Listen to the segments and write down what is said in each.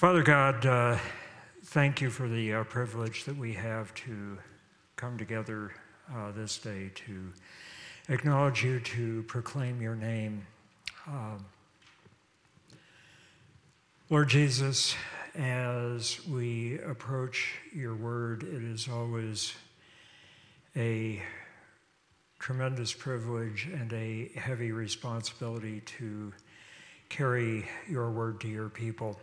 Father God, uh, thank you for the uh, privilege that we have to come together uh, this day to acknowledge you, to proclaim your name. Um, Lord Jesus, as we approach your word, it is always a tremendous privilege and a heavy responsibility to carry your word to your people.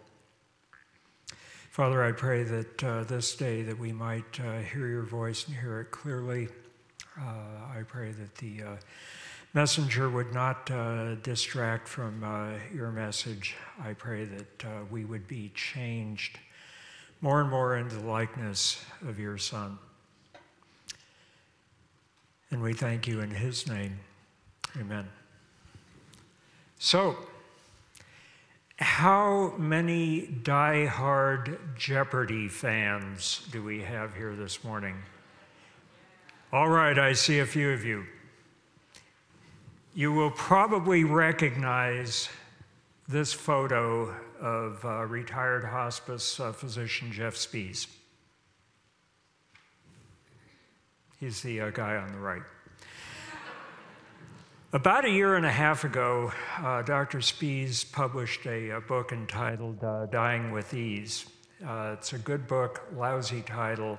Father, I pray that uh, this day that we might uh, hear your voice and hear it clearly. Uh, I pray that the uh, messenger would not uh, distract from uh, your message. I pray that we would be changed more and more into the likeness of your Son. And we thank you in his name. Amen. So, how many die-hard Jeopardy fans do we have here this morning? All right, I see a few of you. You will probably recognize this photo of uh, retired hospice uh, physician Jeff Spees. He's the uh, guy on the right. About a year and a half ago, uh, Dr. Spees published a, a book entitled uh, Dying with Ease. Uh, it's a good book, lousy title,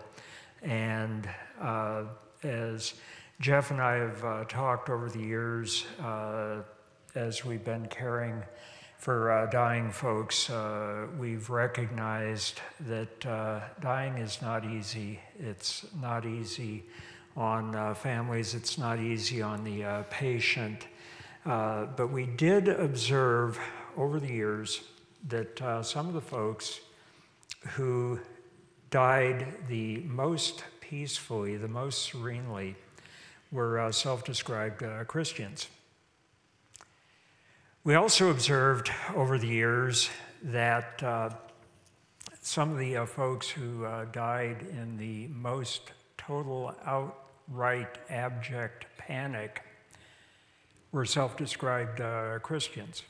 and uh, as Jeff and I have uh, talked over the years, uh, as we've been caring for dying folks, we've recognized that dying is not easy. It's not easy on uh, families. It's not easy on the uh, patient. Uh, but we did observe over the years that uh, some of the folks who died the most peacefully, the most serenely, were uh, self described uh, Christians. We also observed over the years that some of the folks who died in the most total out right, abject panic were self described uh, Christians.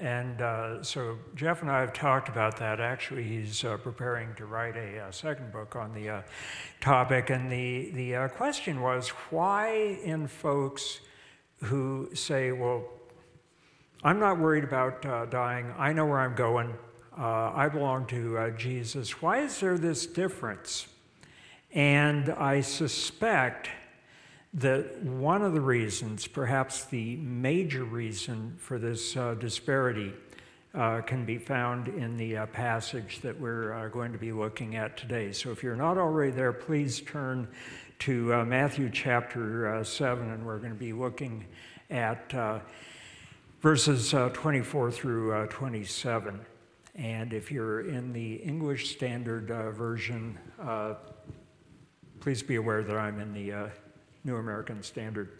And uh, so Jeff and I have talked about that. Actually, he's uh, preparing to write a, a, uh, second book on the uh, topic. And the, the uh, question was why, in folks who say, well, I'm not worried about dying, I know where I'm going, I belong to Jesus, why is there this difference? And I suspect that one of the reasons, perhaps the major reason for this uh, disparity, uh, can be found in the uh, passage that we're uh, going to be looking at today. So if you're not already there, please turn to uh, Matthew chapter uh, 7, and we're going to be looking at verses 24 through 27. And if you're in the English Standard Version, Please be aware that I'm in the uh, New American Standard.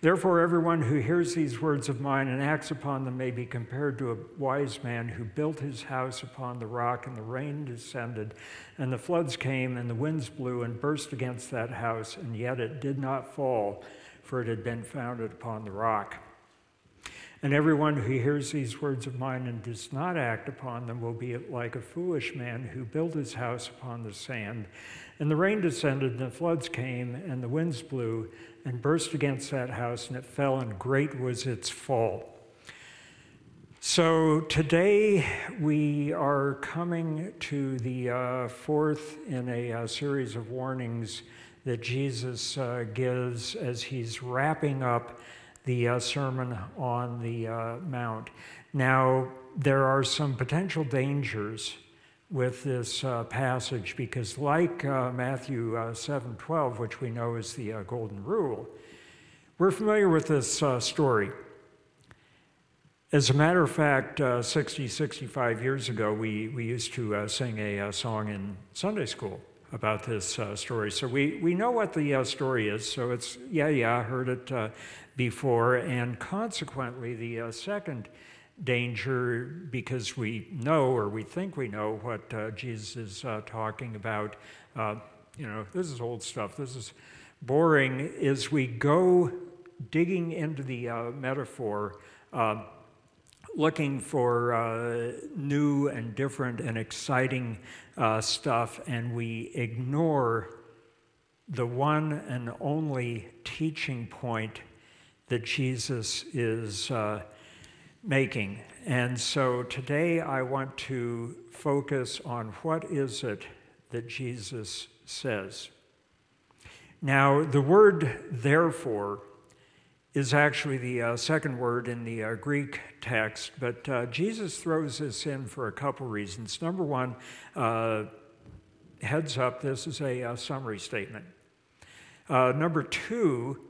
Therefore, everyone who hears these words of mine and acts upon them may be compared to a wise man who built his house upon the rock, and the rain descended, and the floods came, and the winds blew and burst against that house, and yet it did not fall, for it had been founded upon the rock. And everyone who hears these words of mine and does not act upon them will be like a foolish man who built his house upon the sand. And the rain descended, and the floods came, and the winds blew and burst against that house, and it fell, and great was its fall. So today we are coming to the uh, fourth in a, uh, series of warnings that Jesus uh, gives as he's wrapping up the uh, Sermon on the uh, Mount. Now, there are some potential dangers with this uh, passage because, like uh, Matthew uh, 7 12, which we know is the uh, Golden Rule, we're familiar with this story. As a matter of fact, 60, 65 years ago, we, we used to sing a song in Sunday school about this uh, story. So we, we know what the uh, story is. So it's, yeah, yeah, I heard it uh, before. And consequently, the uh, second danger, because we know or we think we know what uh, Jesus is uh, talking about, you know, this is old stuff, this is boring, is we go digging into the metaphor looking for uh, new and different and exciting uh, stuff, and we ignore the one and only teaching point that Jesus is uh, making. And so today I want to focus on what is it that Jesus says. Now, the word therefore is actually the uh, second word in the uh, Greek text, but uh, Jesus throws this in for a couple reasons. Number one, uh, heads up, this is a uh, summary statement. Uh, number two,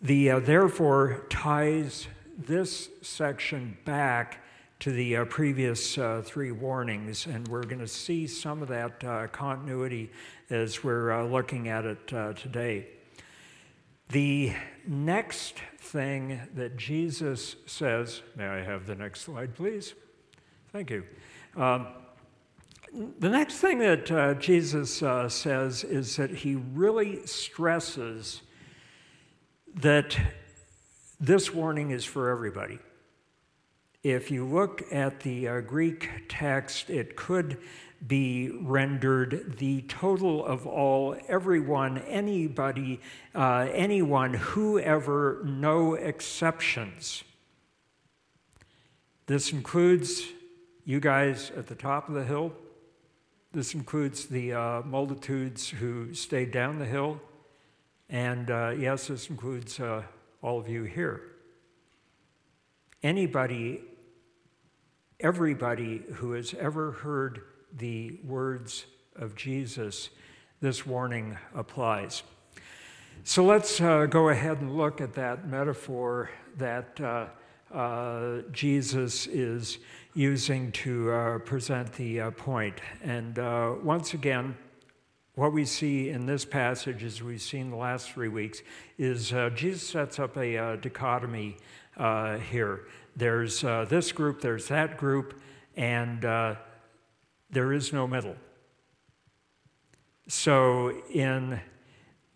the therefore ties this section back to the previous three warnings, and we're going to see some of that continuity as we're looking at it today. The next thing that Jesus says, may I have the next slide, please? Thank you. Um, the next thing that uh, Jesus uh, says is that he really stresses that this warning is for everybody. If you look at the uh, Greek text, it could be rendered the total of all, everyone, anybody, uh, anyone, whoever, no exceptions. This includes you guys at the top of the hill. This includes the uh, multitudes who stayed down the hill. And uh, yes, this includes uh, all of you here. Anybody, everybody who has ever heard the words of Jesus, this warning applies. So let's uh, go ahead and look at that metaphor that uh, uh, Jesus is using to uh, present the uh, point. And uh, once again, what we see in this passage, as we've seen the last three weeks, is Jesus sets up a dichotomy here. There's this group, there's that group, and there is no middle. So, in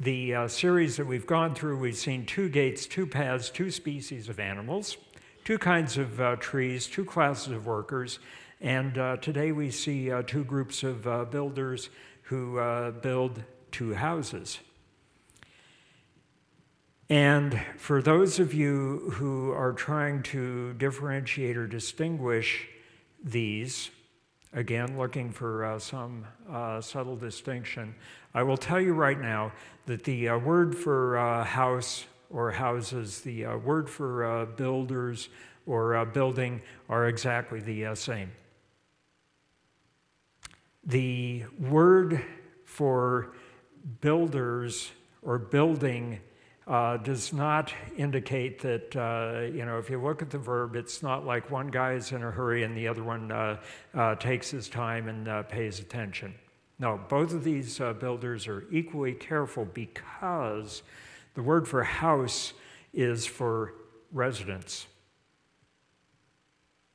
the uh, series that we've gone through, we've seen two gates, two paths, two species of animals, two kinds of uh, trees, two classes of workers, and uh, today we see uh, two groups of uh, builders who uh, build two houses. And for those of you who are trying to differentiate or distinguish these, again, looking for uh, some uh, subtle distinction. I will tell you right now that the uh, word for uh, house or houses, the uh, word for uh, builders or building are exactly the same. The word for builders or building uh, does not indicate that, uh, you know, if you look at the verb, it's not like one guy is in a hurry and the other one uh, uh takes his time and uh, pays attention. No, both of these uh, builders are equally careful because the word for house is for residence.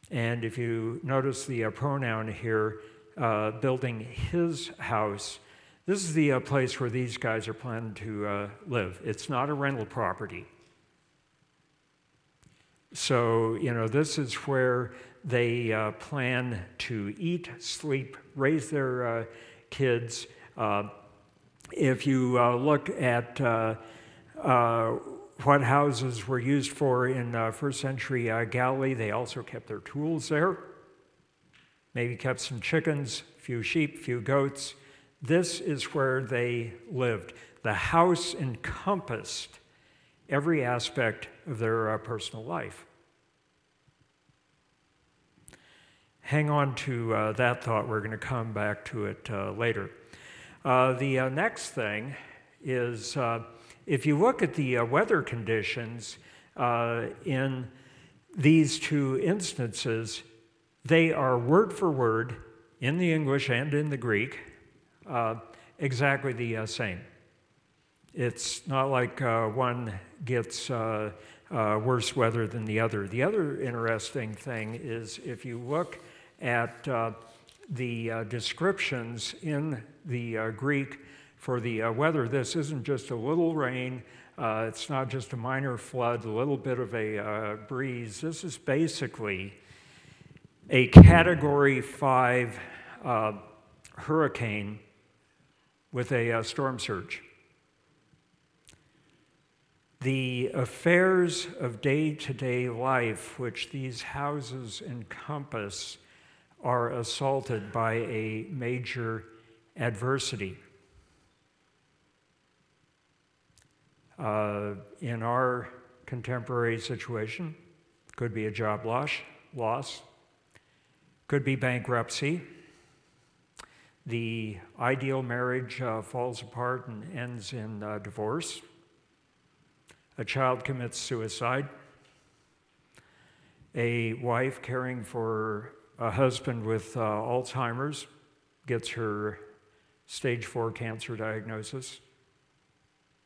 And if you notice the pronoun here, building his house, this is the uh, place where these guys are planning to uh, live. It's not a rental property. So, you know, this is where they uh, plan to eat, sleep, raise their uh, kids. Uh, if you uh, look at what houses were used for in first century Galilee, they also kept their tools there. Maybe kept some chickens, few sheep, few goats. This is where they lived. The house encompassed every aspect of their uh, personal life. Hang on to uh, that thought. We're going to come back to it uh, later. Uh, the uh, next thing is uh, if you look at the weather conditions in these two instances, they are word for word in the English and in the Greek uh, exactly the uh, same. It's not like uh, one gets uh, uh, worse weather than the other. The other interesting thing is if you look at uh, the descriptions in the Greek for the weather, this isn't just a little rain. it's not just a minor flood, a little bit of a breeze. This is basically a category five uh, hurricane with a uh, storm surge. The affairs of day to day life, which these houses encompass, are assaulted by a major adversity. Uh, in our contemporary situation, could be a job loss, loss, could be bankruptcy. The ideal marriage uh, falls apart and ends in uh, divorce. A child commits suicide. A wife caring for a husband with uh, Alzheimer's gets her stage four cancer diagnosis.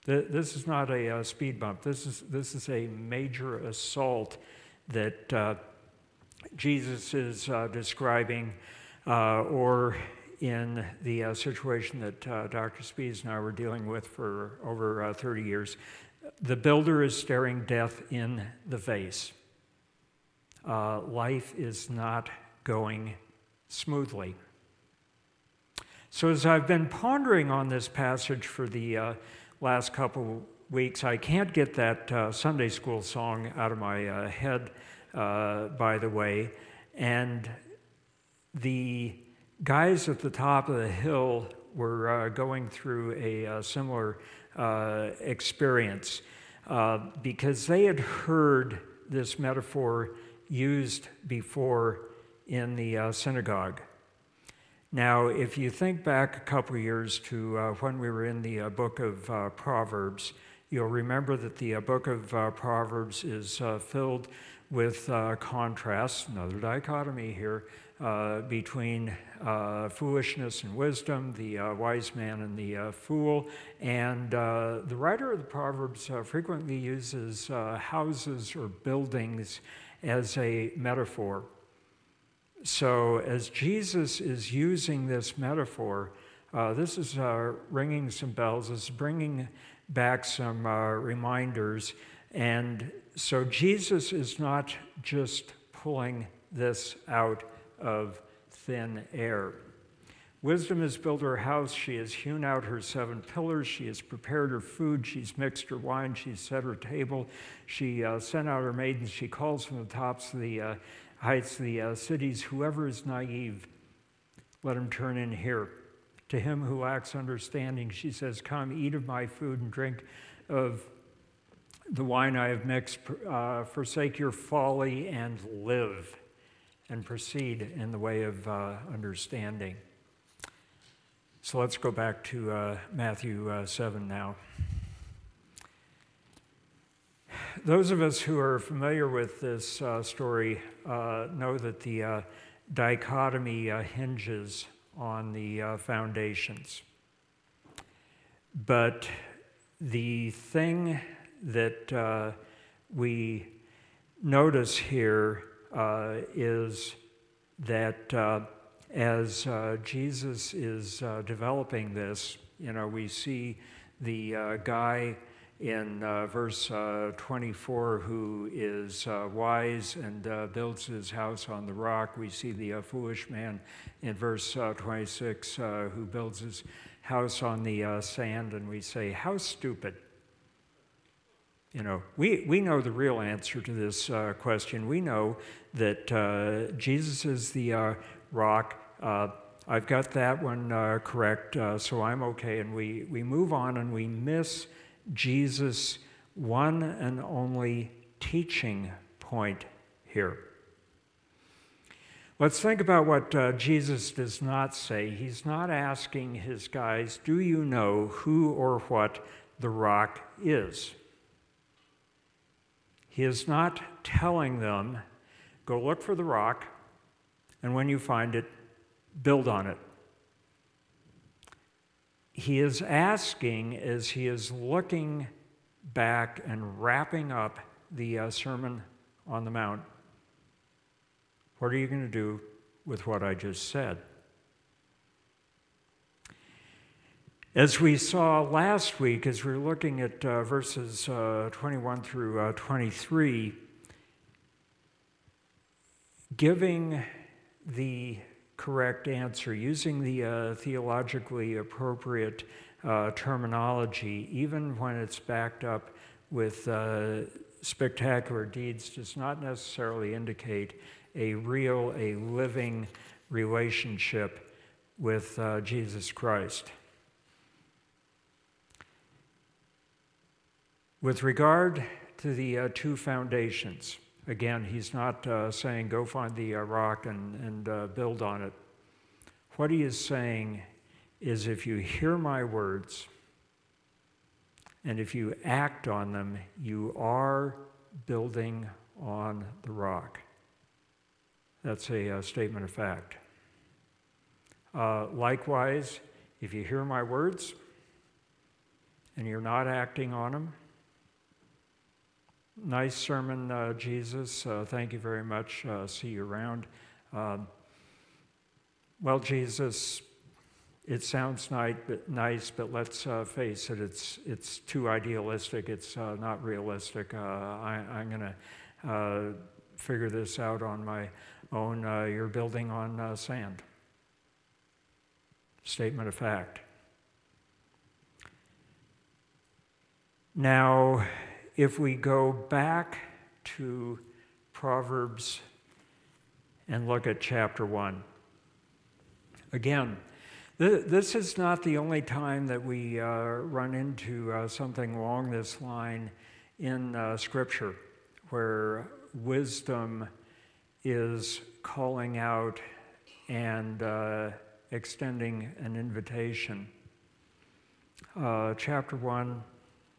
This is not a, uh, speed bump. This is, this is a major assault that uh, Jesus is uh, describing, or in the uh, situation that uh, Dr. Spees and I were dealing with for over uh, 30 years. The builder is staring death in the face. Uh, life is not going smoothly. So, as I've been pondering on this passage for the last couple weeks, I can't get that Sunday school song out of my head uh, by the way. And the guys at the top of the hill were uh, going through a, uh, similar uh, experience uh, because they had heard this metaphor used before in the uh, synagogue. Now, if you think back a couple years to when we were in the book of Proverbs, you'll remember that the book of Proverbs is filled with uh, contrasts, another dichotomy here, uh, between uh, foolishness and wisdom, the uh, wise man and the uh, fool. And uh, the writer of the Proverbs frequently uses houses or buildings as a metaphor. So, as Jesus is using this metaphor, this is ringing some bells, it's bringing back some reminders. And so Jesus is not just pulling this out of thin air. Wisdom has built her house. She has hewn out her seven pillars. She has prepared her food. She's mixed her wine. She's set her table. She uh, sent out her maidens. She calls from the tops of the uh, heights of the uh, cities. Whoever is naive, let him turn in here. To him who lacks understanding, she says, Come, eat of my food and drink of the wine I have mixed, uh, forsake your folly and live, and proceed in the way of uh, understanding. So let's go back to uh, Matthew uh, 7 now. Those of us who are familiar with this uh, story uh, know that the dichotomy hinges on the foundations. But the thing that uh, we notice here uh, Uh, is that uh, as uh, Jesus is uh, developing this, you know, we see the uh, guy in uh, verse uh, 24 who is wise and builds his house on the rock. We see the foolish man in verse 26 who builds his house on the sand, and we say, How stupid! You know, we, we know the real answer to this uh, question. We know that uh, Jesus is the uh, rock. Uh, I've got that one uh, correct, uh, so I'm okay. And we, we move on and we miss Jesus' one and only teaching point here. Let's think about what Jesus does not say. He's not asking his guys, Do you know who or what the rock is? He is not telling them, go look for the rock, and when you find it, build on it. He is asking as he is looking back and wrapping up the uh, Sermon on the Mount, what are you going to do with what I just said? As we saw last week, as we are looking at uh, verses uh, 21 through uh, 23, giving the correct answer, using the uh, theologically appropriate uh, terminology, even when it's backed up with uh, spectacular deeds, does not necessarily indicate a real, a living relationship with Jesus Christ. With regard to the uh, two foundations, again, he's not uh, saying go find the uh, rock and, and uh, build on it. What he is saying is if you hear my words and if you act on them, you are building on the rock. That's a, a uh, statement of fact. Uh, likewise, if you hear my words and you're not acting on them, nice sermon, uh, Jesus. Uh, thank you very much. Uh, see you around. Um, well, Jesus, it sounds nice, but, let's uh, face it, it's, it's too idealistic. It's uh, not realistic. I, am going to figure this out on my own. you're building on sand. Statement of fact. Now, if we go back to Proverbs and look at chapter 1, again, this is not the only time that we uh, run into uh, something along this line in uh, Scripture where wisdom is calling out and uh, extending an invitation. Uh, chapter 1,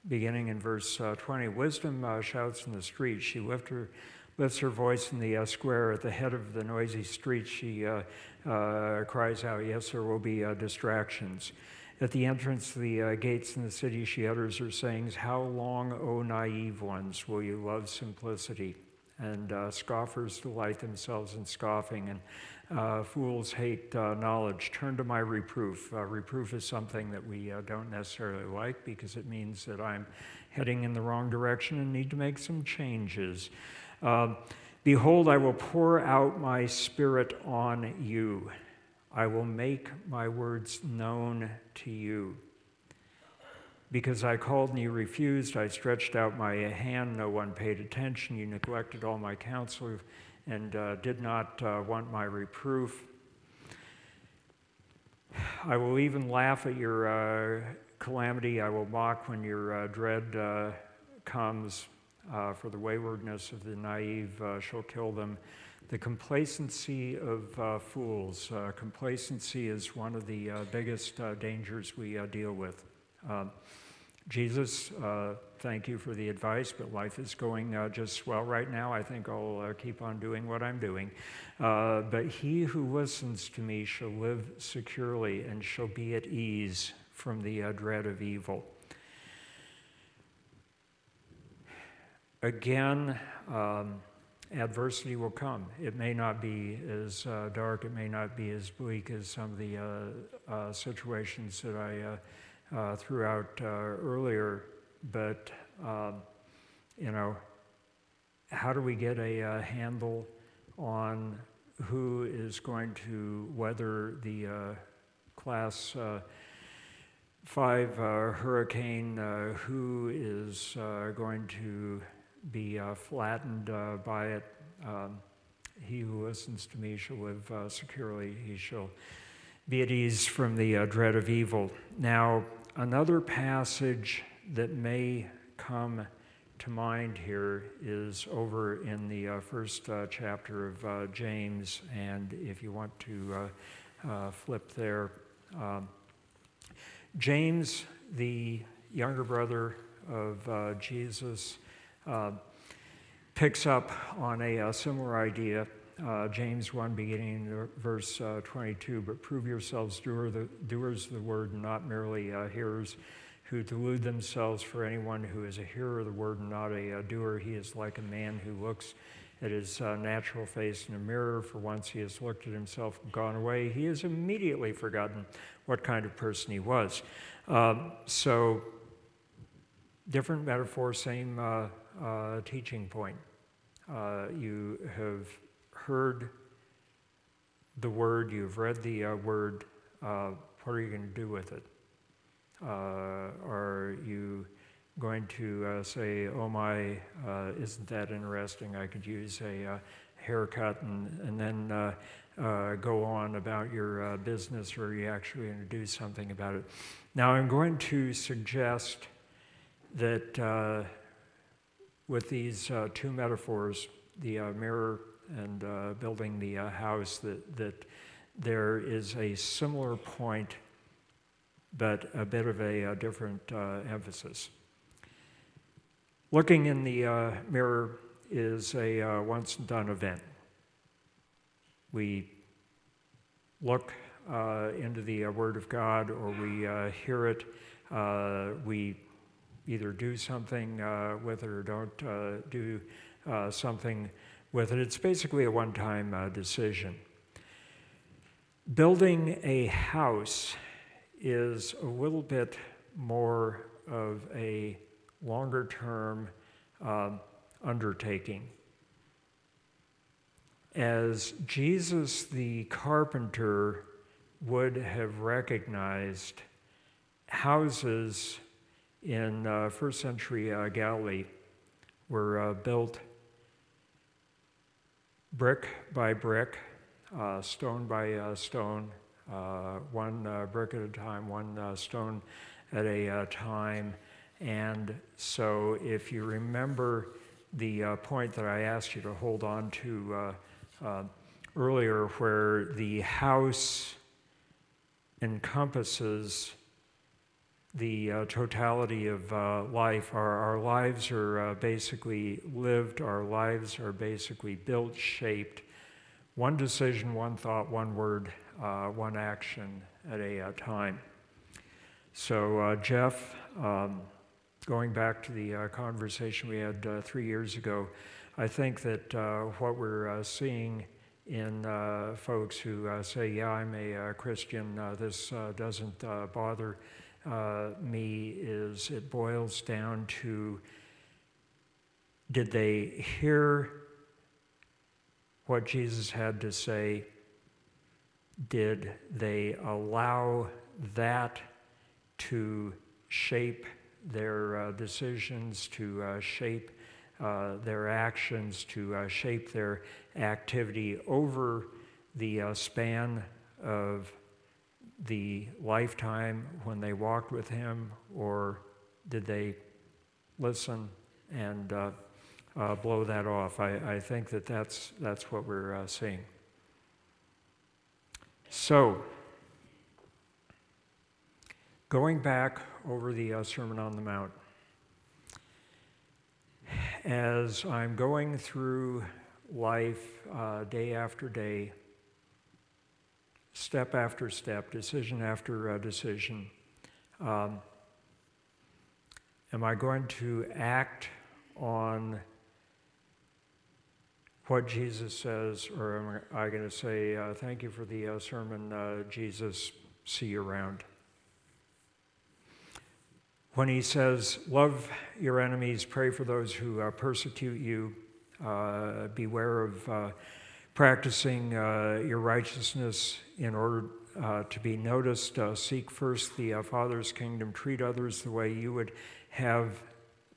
beginning in verse uh, 20 Wisdom uh, shouts in the street. She lift her, lifts her voice in the uh, square at the head of the noisy street. She uh, uh, cries out, Yes, there will be distractions. At the entrance the gates in the city, she utters her sayings, How long, O naive ones, will you love simplicity? And scoffers delight themselves in scoffing, and uh, fools hate uh, knowledge. Turn to my reproof. Uh, reproof is something that we uh, don't necessarily like because it means that I'm heading in the wrong direction and need to make some changes. Um, Behold, I will pour out my spirit on you. I will make my words known to you. Because I called and you refused, I stretched out my hand, no one paid attention. You neglected all my counsel and uh, did not uh, want my reproof. I will even laugh at your uh, calamity. I will mock when your uh, dread uh, comes, uh, for the waywardness of the naive shall kill them. The complacency of fools. complacency is one of the biggest dangers we deal with. Um, Jesus, uh, thank you for the advice, but life is going uh, just well right now. I think I'll uh, keep on doing what I'm doing. Uh, but he who listens to me shall live securely and shall be at ease from the uh, dread of evil. Again, um, adversity will come. It may not be as uh, dark, it may not be as bleak as some of the situations that I uh, throughout uh, earlier, but um, you know, how do we get a uh, handle on who is going to weather the uh, class uh, five hurricane? who is going to be flattened by it? Um, he who listens to me shall live securely. He shall be at ease from the uh, dread of evil. Now, another passage that may come to mind here is over in the uh, first uh, chapter of uh, James, and if you want to uh, uh, flip there, um, James, the younger brother of uh, Jesus, picks up on a, a similar idea uh, James 1, beginning verse uh, 22. But prove yourselves doer the, doers of the word and not merely uh, hearers who delude themselves. For anyone who is a hearer of the word and not a, a doer, he is like a man who looks at his uh, natural face in a mirror. For once he has looked at himself and gone away, he has immediately forgotten what kind of person he was. Um, so, different metaphor, same uh, uh, teaching point. you have heard the word, you've read the uh, word, uh, what are you going to do with it? Uh, are you going to uh, say, oh my, uh, isn't that interesting? I could use a uh, haircut and, and then go on about your business, or are you actually going to do something about it? Now, I'm going to suggest that with these two metaphors, the mirror and uh, building the uh, house that, that there is a similar point, but a bit of a, a different uh, emphasis. Looking in the uh, mirror is a uh, once done event. We look uh, into the Word of God or we hear it. we either do something with it or don't do something with it. It's basically a one time uh, decision. Building a house is a little bit more of a longer term uh, undertaking. As Jesus the carpenter would have recognized, houses in uh, first century uh, Galilee were uh, built brick by brick, uh, stone by uh, stone, uh, one uh, brick at a time, one uh, stone at a time. And so, if you remember the point that I asked you to hold on to earlier, where the house encompasses the uh, totality of uh, life. Our, our lives are uh, basically lived, our lives are basically built, shaped. One decision, one thought, one word, uh, one action at a uh, time. So, uh, Jeff, um, going back to the conversation we had three years ago, I think that what we're seeing in folks who say, Yeah, I'm a Christian, this doesn't bother uh, me is it boils down to did they hear what Jesus had to say? Did they allow that to shape their uh, decisions, to uh, shape uh, their actions, to uh, shape their activity over the uh, span of the lifetime when they walked with him, or did they listen and uh, uh, blow that off? I, I, think that that's, that's what we're uh, seeing. So, going back over the uh, Sermon on the Mount, as I'm going through life uh, day after day, step after step, decision after uh, decision. Um, am I going to act on what Jesus says, or am I going to say, uh, Thank you for the uh, sermon, uh, Jesus, see you around? When he says, Love your enemies, pray for those who uh, persecute you, uh, beware of practicing uh, your righteousness in order uh, to be noticed. Uh, seek first the uh, Father's kingdom. Treat others the way you would have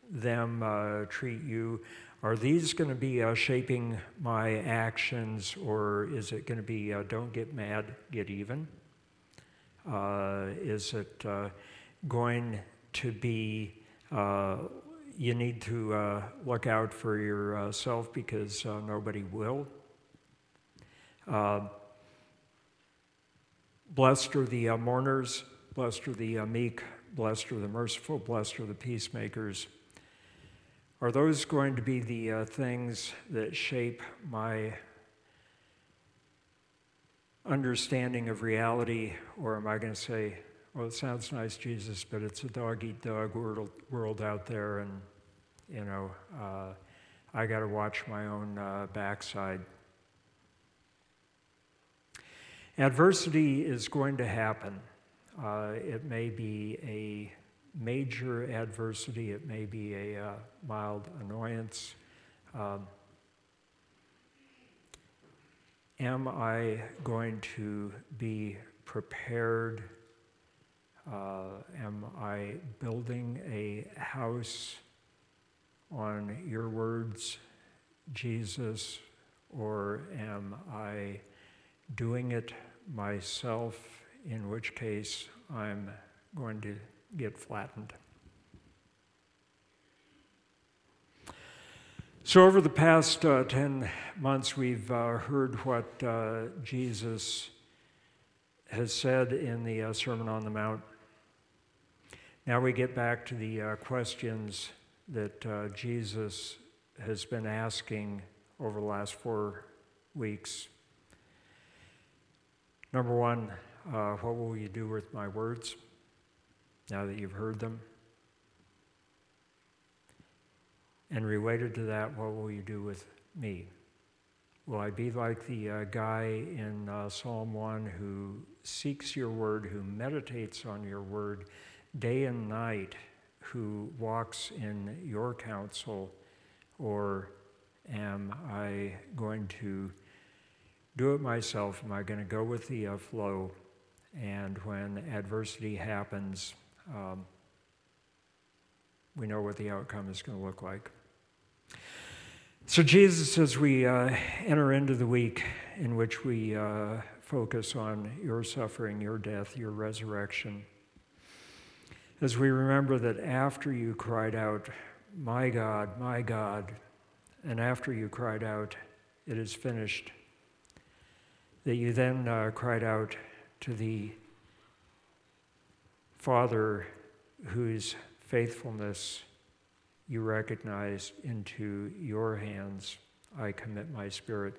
them uh, treat you. Are these going to be uh, shaping my actions, or is it going to be don't get mad, get even? is it going to be you need to look out for yourself because nobody will? Uh, blessed are the uh, mourners, blessed are the uh, meek, blessed are the merciful, blessed are the peacemakers. Are those going to be the uh, things that shape my understanding of reality, or am I going to say, well, it sounds nice, Jesus, but it's a dog eat dog world, world out there, and, you know, uh, I got to watch my own uh, backside. Adversity is going to happen. Uh, it may be a major adversity, it may be a uh, mild annoyance. Um, am I going to be prepared? Uh, am I building a house on your words, Jesus, or am I doing it myself, in which case I'm going to get flattened? So, over the past uh, 10 months, we've uh, heard what uh, Jesus has said in the uh, Sermon on the Mount. Now we get back to the uh, questions that uh, Jesus has been asking over the last four weeks. Number one, what will you do with my words now that you've heard them? And related to that, what will you do with me? Will I be like the uh, guy in uh, Psalm 1 who seeks your word, who meditates on your word day and night, who walks in your counsel? Or am I going to do it myself? Am I going to go with the uh, flow? And when adversity happens, um, we know what the outcome is going to look like. So, Jesus, as we uh, enter into the week in which we uh, focus on your suffering, your death, your resurrection, as we remember that after you cried out, My God, my God, and after you cried out, It is finished, that you then uh, cried out to the Father whose faithfulness you recognize into your hands I commit my spirit.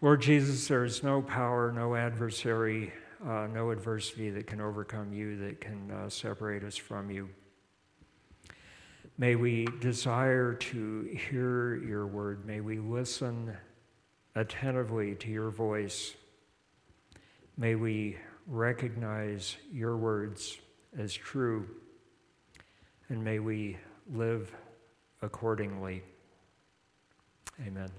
Lord Jesus, there is no power, no adversary, uh, no adversity that can overcome you, that can uh, separate us from you. May we desire to hear your word. May we listen attentively to your voice. May we recognize your words as true and may we live accordingly. Amen.